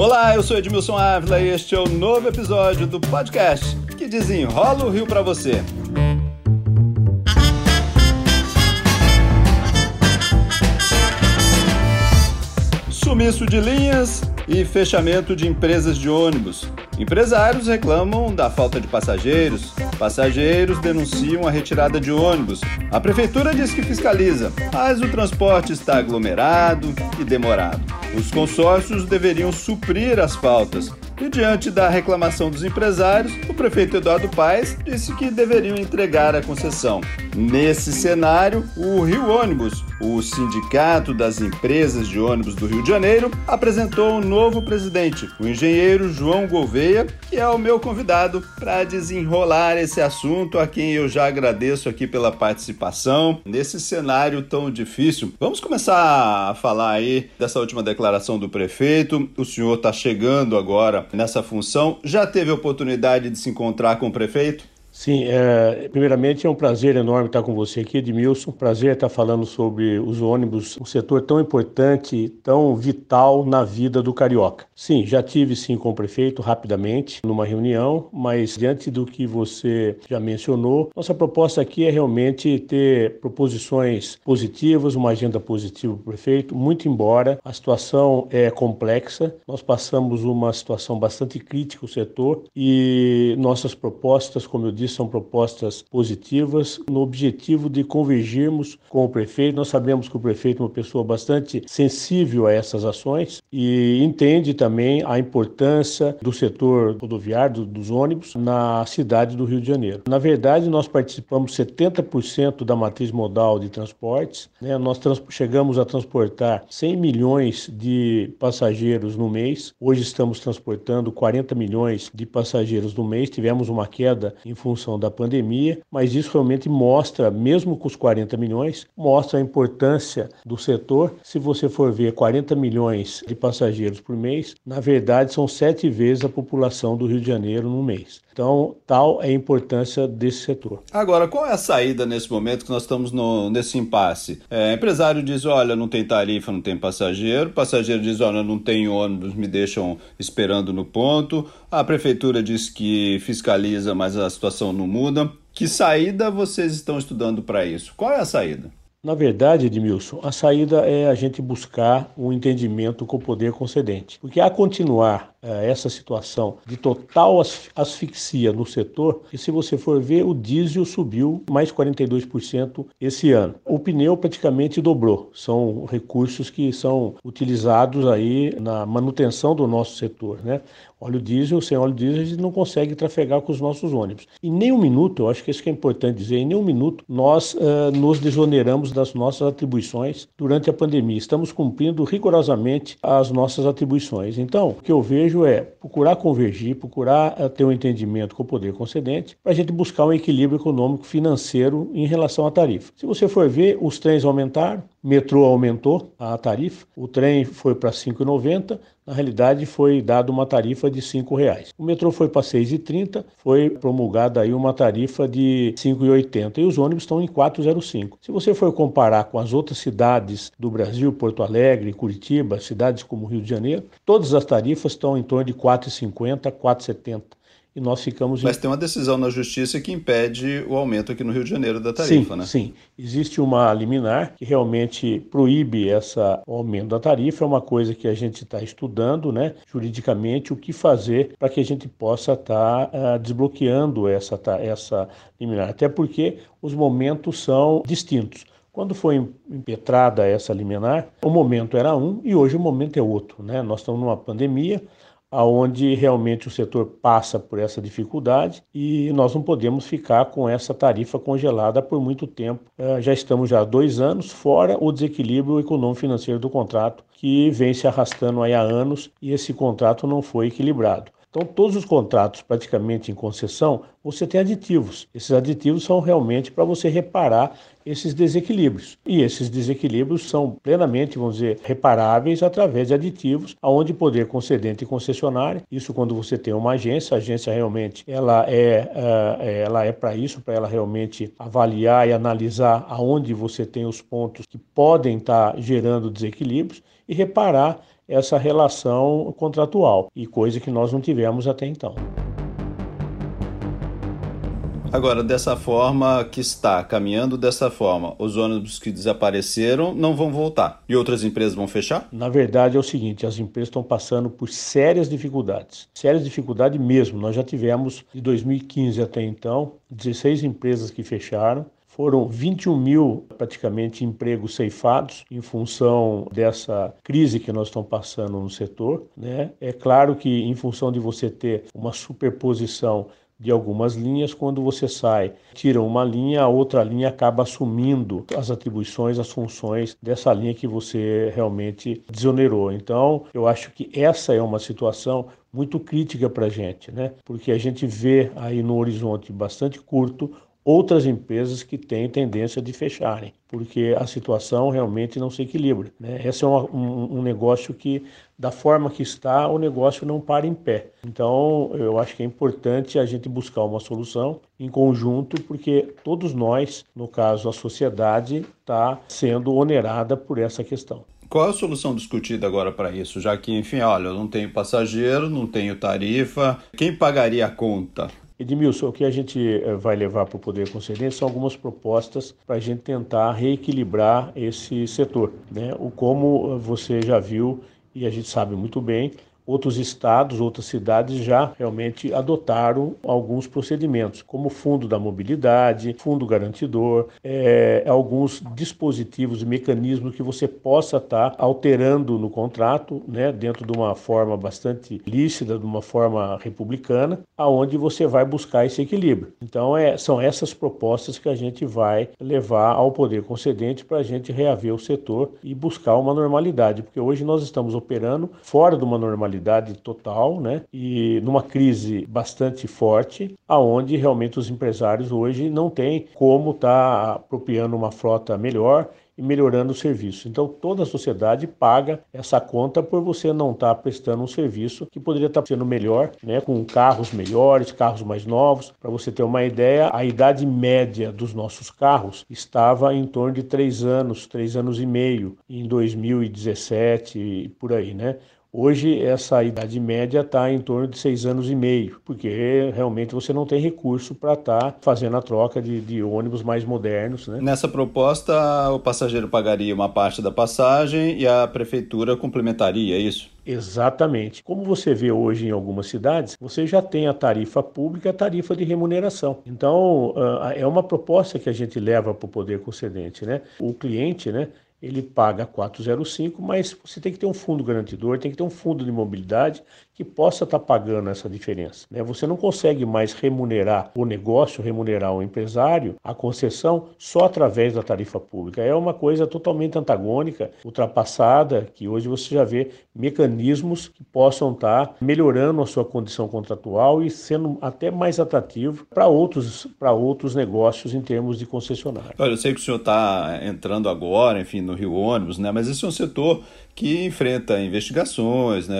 Olá, eu sou Edmilson Ávila e este é o novo episódio do podcast que desenrola o Rio para você. Sumiço de linhas e fechamento de empresas de ônibus. Empresários reclamam da falta de passageiros, passageiros denunciam a retirada de ônibus. A prefeitura diz que fiscaliza, mas o transporte está aglomerado e demorado. Os consórcios deveriam suprir as faltas, e diante da reclamação dos empresários, o prefeito Eduardo Paes disse que deveriam entregar a concessão. Nesse cenário, o Rio Ônibus, o Sindicato das Empresas de Ônibus do Rio de Janeiro, apresentou um novo presidente, o engenheiro João Gouveia, que é o meu convidado para desenrolar esse assunto, a quem eu já agradeço aqui pela participação nesse cenário tão difícil. Vamos começar a falar aí dessa última declaração do prefeito. O senhor está chegando agora nessa função. Já teve a oportunidade de se encontrar com o prefeito? Sim, é, primeiramente é um prazer enorme estar com você aqui, Edmilson. Prazer estar falando sobre os ônibus, um setor tão importante, tão vital na vida do carioca. Sim, já tive sim com o prefeito rapidamente numa reunião, mas diante do que você já mencionou, nossa proposta aqui é realmente ter proposições positivas, uma agenda positiva para o prefeito, muito embora a situação é complexa, nós passamos uma situação bastante crítica o setor e nossas propostas, como eu disse, são propostas positivas no objetivo de convergirmos com o prefeito. Nós sabemos que o prefeito é uma pessoa bastante sensível a essas ações e entende também a importância do setor rodoviário, dos ônibus, na cidade do Rio de Janeiro. Na verdade, nós participamos 70% da matriz modal de transportes. Né? Nós chegamos a transportar 100 milhões de passageiros no mês. Hoje estamos transportando 40 milhões de passageiros no mês. Tivemos uma queda em função função da pandemia, mas isso realmente mostra, mesmo com os 40 milhões, mostra a importância do setor. Se você for ver 40 milhões de passageiros por mês, na verdade são sete vezes a população do Rio de Janeiro no mês. Então, tal é a importância desse setor. Agora, qual é a saída nesse momento que nós estamos no, nesse impasse? É, empresário diz: olha, não tem tarifa, não tem passageiro. Passageiro diz: olha, não tem ônibus, me deixam esperando no ponto. A prefeitura diz que fiscaliza, mas a situação não muda. Que saída vocês estão estudando para isso? Qual é a saída? Na verdade, Edmilson, a saída é a gente buscar um entendimento com o poder concedente. Porque a continuar eh, essa situação de total asfixia no setor, e se você for ver, o diesel subiu mais 42% esse ano. O pneu praticamente dobrou. São recursos que são utilizados aí na manutenção do nosso setor, né? Óleo diesel, sem óleo diesel, a gente não consegue trafegar com os nossos ônibus. Em nenhum minuto, eu acho que isso que é importante dizer, em nenhum minuto nós uh, nos desoneramos das nossas atribuições durante a pandemia. Estamos cumprindo rigorosamente as nossas atribuições. Então, o que eu vejo é procurar convergir, procurar uh, ter um entendimento com o poder concedente, para a gente buscar um equilíbrio econômico financeiro em relação à tarifa. Se você for ver, os trens aumentaram, metrô aumentou a tarifa, o trem foi para R$ 5,90, na realidade foi dada uma tarifa de R$ 5,00. O metrô foi para R$ 6,30, foi promulgada aí uma tarifa de R$ 5,80 e os ônibus estão em R$ 4,05. Se você for comparar com as outras cidades do Brasil, Porto Alegre, Curitiba, cidades como Rio de Janeiro, todas as tarifas estão em torno de R$ 4,50, R$ 4,70 e nós ficamos. Mas em... tem uma decisão na justiça que impede o aumento aqui no Rio de Janeiro da tarifa, sim, né? Sim, existe uma liminar que realmente proíbe essa, o aumento da tarifa, é uma coisa que a gente está estudando, né, juridicamente, o que fazer para que a gente possa estar tá, uh, desbloqueando essa, essa liminar, até porque os momentos são distintos. Quando foi impetrada essa liminar, o momento era um e hoje o momento é outro. Né? Nós estamos numa pandemia, aonde realmente o setor passa por essa dificuldade e nós não podemos ficar com essa tarifa congelada por muito tempo. É, já estamos já há dois anos fora o desequilíbrio econômico-financeiro do contrato que vem se arrastando há anos e esse contrato não foi equilibrado. Então, todos os contratos praticamente em concessão você tem aditivos. Esses aditivos são realmente para você reparar esses desequilíbrios. E esses desequilíbrios são plenamente, vamos dizer, reparáveis através de aditivos, aonde poder concedente e concessionária. Isso quando você tem uma agência, a agência realmente ela é, uh, ela é para isso, para ela realmente avaliar e analisar aonde você tem os pontos que podem estar gerando desequilíbrios e reparar essa relação contratual, e coisa que nós não tivemos até então. Agora, dessa forma que está, caminhando dessa forma, os ônibus que desapareceram não vão voltar e outras empresas vão fechar? Na verdade é o seguinte, as empresas estão passando por sérias dificuldades, sérias dificuldades mesmo. Nós já tivemos de 2015 até então 16 empresas que fecharam, foram 21 mil, praticamente, empregos ceifados em função dessa crise que nós estamos passando no setor. Né? É claro que, em função de você ter uma superposição de algumas linhas, quando você sai, tira uma linha, a outra linha acaba assumindo as atribuições, as funções dessa linha que você realmente desonerou. Então, eu acho que essa é uma situação muito crítica para a gente, né? Porque a gente vê aí no horizonte bastante curto outras empresas que têm tendência de fecharem, porque a situação realmente não se equilibra. Né? Esse é um, um, um, negócio que, da forma que está, o negócio não para em pé. Então, eu acho que é importante a gente buscar uma solução em conjunto, porque todos nós, no caso a sociedade, está sendo onerada por essa questão. Qual é a solução discutida agora para isso? Já que, enfim, olha, eu não tenho passageiro, não tenho tarifa, quem pagaria a conta? Edmilson, o que a gente eh, vai levar para o Poder Concedente são algumas propostas para a gente tentar reequilibrar esse setor. Né? O como você já viu e a gente sabe muito bem, Outros estados, outras cidades já realmente adotaram alguns procedimentos, como fundo da mobilidade, fundo garantidor, é, alguns dispositivos e mecanismos que você possa estar tá alterando no contrato, né, dentro de uma forma bastante lícita, de uma forma republicana, aonde você vai buscar esse equilíbrio. Então, é, são essas propostas que a gente vai levar ao poder concedente para a gente reaver o setor e buscar uma normalidade, porque hoje nós estamos operando fora de uma normalidade realidade total, né? E numa crise bastante forte, aonde realmente os empresários hoje não têm como estar tá apropriando uma frota melhor e melhorando o serviço. Então toda a sociedade paga essa conta por você não estar tá prestando um serviço que poderia estar tá sendo melhor, né, com carros melhores, carros mais novos. Para você ter uma ideia, a idade média dos nossos carros estava em torno de três anos, três anos e meio em 2017 e por aí, né? Hoje, essa idade média está em torno de seis anos e meio, porque realmente você não tem recurso para estar tá fazendo a troca de, de, ônibus mais modernos. Né? Nessa proposta, o passageiro pagaria uma parte da passagem e a prefeitura complementaria, é isso? Exatamente. Como você vê hoje em algumas cidades, você já tem a tarifa pública e a tarifa de remuneração. Então, ah, é uma proposta que a gente leva para o poder concedente. Né? O cliente, né, ele paga 405, mas você tem que ter um fundo garantidor, tem que ter um fundo de mobilidade que possa estar tá pagando essa diferença. Né? Você não consegue mais remunerar o negócio, remunerar o empresário, a concessão, só através da tarifa pública. É uma coisa totalmente antagônica, ultrapassada, que hoje você já vê mecanismos que possam estar tá melhorando a sua condição contratual e sendo até mais atrativo para outros, outros negócios em termos de concessionário. Olha, eu sei que o senhor está entrando agora, enfim, no Rio Ônibus, né? mas esse é um setor que enfrenta investigações, né?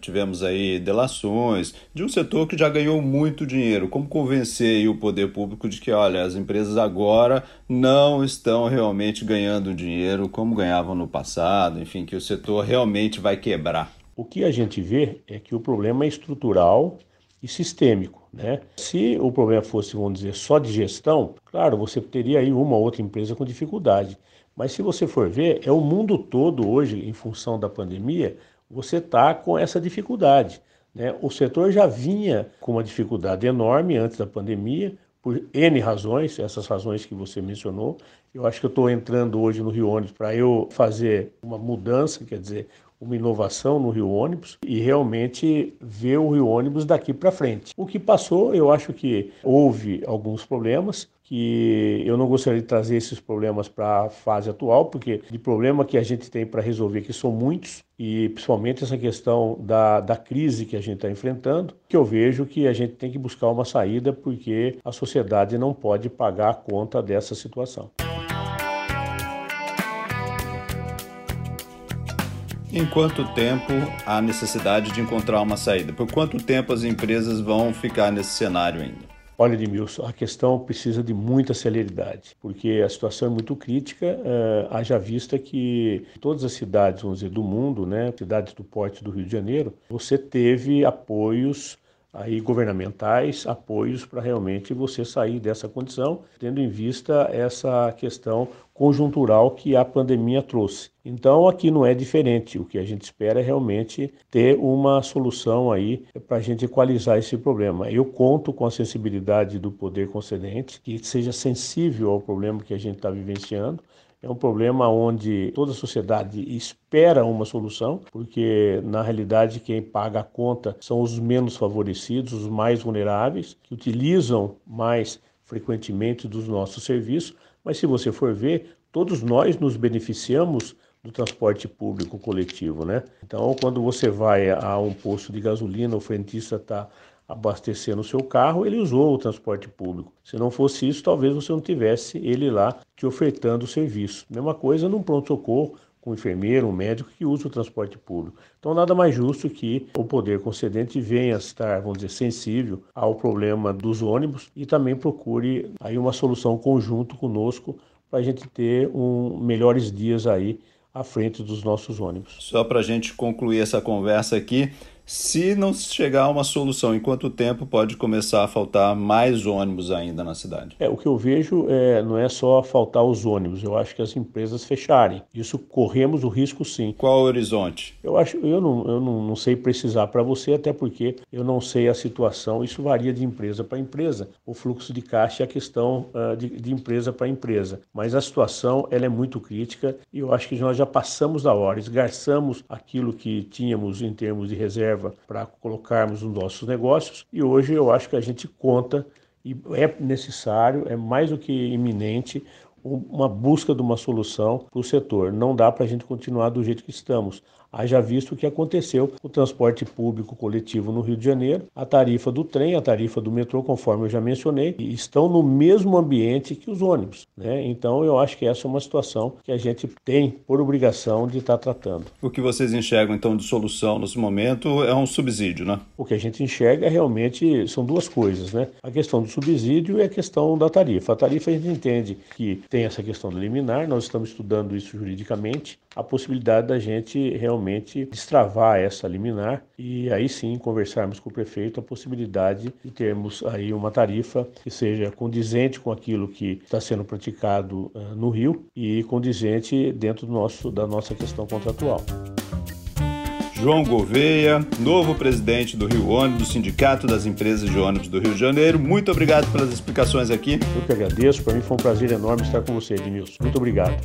tivemos aí delações de um setor que já ganhou muito dinheiro. Como convencer o poder público de que, olha, as empresas agora não estão realmente ganhando dinheiro como ganhavam no passado, enfim, que o setor realmente vai quebrar? O que a gente vê é que o problema é estrutural e sistêmico. Né? Se o problema fosse, vamos dizer, só de gestão, claro, você teria aí uma ou outra empresa com dificuldade. Mas se você for ver, é o mundo todo hoje, em função da pandemia, você está com essa dificuldade. Né? O setor já vinha com uma dificuldade enorme antes da pandemia, por N razões, essas razões que você mencionou. Eu acho que eu estou entrando hoje no Rio Ônibus para eu fazer uma mudança, quer dizer, uma inovação no Rio Ônibus e realmente ver o Rio Ônibus daqui para frente. O que passou, eu acho que houve alguns problemas, que eu não gostaria de trazer esses problemas para a fase atual, porque de problema que a gente tem para resolver, que são muitos, e principalmente essa questão da, da crise que a gente está enfrentando, que eu vejo que a gente tem que buscar uma saída, porque a sociedade não pode pagar a conta dessa situação. Em quanto tempo há necessidade de encontrar uma saída? Por quanto tempo as empresas vão ficar nesse cenário ainda? Olha, Edmilson, a questão precisa de muita celeridade, porque a situação é muito crítica, uh, haja vista que todas as cidades, vamos dizer, do mundo, né, cidades do porte do Rio de Janeiro, você teve apoios aí governamentais, apoios para realmente você sair dessa condição, tendo em vista essa questão conjuntural que a pandemia trouxe. Então aqui não é diferente. O que a gente espera é realmente ter uma solução aí para a gente equalizar esse problema. Eu conto com a sensibilidade do poder concedente, que seja sensível ao problema que a gente está vivenciando é um problema onde toda a sociedade espera uma solução, porque na realidade quem paga a conta são os menos favorecidos, os mais vulneráveis, que utilizam mais frequentemente dos nossos serviços. Mas se você for ver, todos nós nos beneficiamos do transporte público coletivo, né? Então, quando você vai a um posto de gasolina, o frentista está abastecer no seu carro, ele usou o transporte público. Se não fosse isso, talvez você não tivesse ele lá te ofertando o serviço. Mesma coisa num pronto-socorro, com um enfermeiro, um médico que usa o transporte público. Então, nada mais justo que o poder concedente venha estar, vamos dizer, sensível ao problema dos ônibus e também procure aí uma solução conjunto conosco para a gente ter um, melhores dias aí à frente dos nossos ônibus. Só para a gente concluir essa conversa aqui, se não chegar a uma solução, em quanto tempo pode começar a faltar mais ônibus ainda na cidade? É, o que eu vejo é, não é só faltar os ônibus, eu acho que as empresas fecharem. Isso corremos o risco sim. Qual o horizonte? Eu acho, eu não, eu não, não sei precisar para você, até porque eu não sei a situação, isso varia de empresa para empresa. O fluxo de caixa é a questão uh, de, de, empresa para empresa. Mas a situação ela é muito crítica e eu acho que nós já passamos da hora, esgarçamos aquilo que tínhamos em termos de reserva reserva para colocarmos nos nossos negócios e hoje eu acho que a gente conta e é necessário, é mais do que iminente uma busca de uma solução para o setor. Não dá para a gente continuar do jeito que estamos haja visto o que aconteceu com o transporte público coletivo no Rio de Janeiro, a tarifa do trem, a tarifa do metrô, conforme eu já mencionei, estão no mesmo ambiente que os ônibus. Né? Então eu acho que essa é uma situação que a gente tem por obrigação de estar tratando. O que vocês enxergam então de solução nesse momento é um subsídio, né? O que a gente enxerga realmente são duas coisas, né? A questão do subsídio e a questão da tarifa. A tarifa a gente entende que tem essa questão do liminar, nós estamos estudando isso juridicamente, a possibilidade da gente realmente destravar essa liminar e aí sim conversarmos com o prefeito a possibilidade de termos aí uma tarifa que seja condizente com aquilo que está sendo praticado uh, no Rio e condizente dentro do nosso, da nossa questão contratual. João Gouveia, novo presidente do Rio Ônibus, do Sindicato das Empresas de Ônibus do Rio de Janeiro. Muito obrigado pelas explicações aqui. Eu que agradeço, para mim foi um prazer enorme estar com você, Edmilson. Muito obrigado.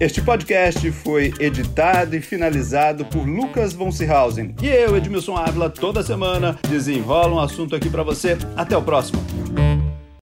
Este podcast foi editado e finalizado por Lucas von Seehausen. E eu, Edmilson Ávila, toda semana desenrola um assunto aqui para você. Até o próximo.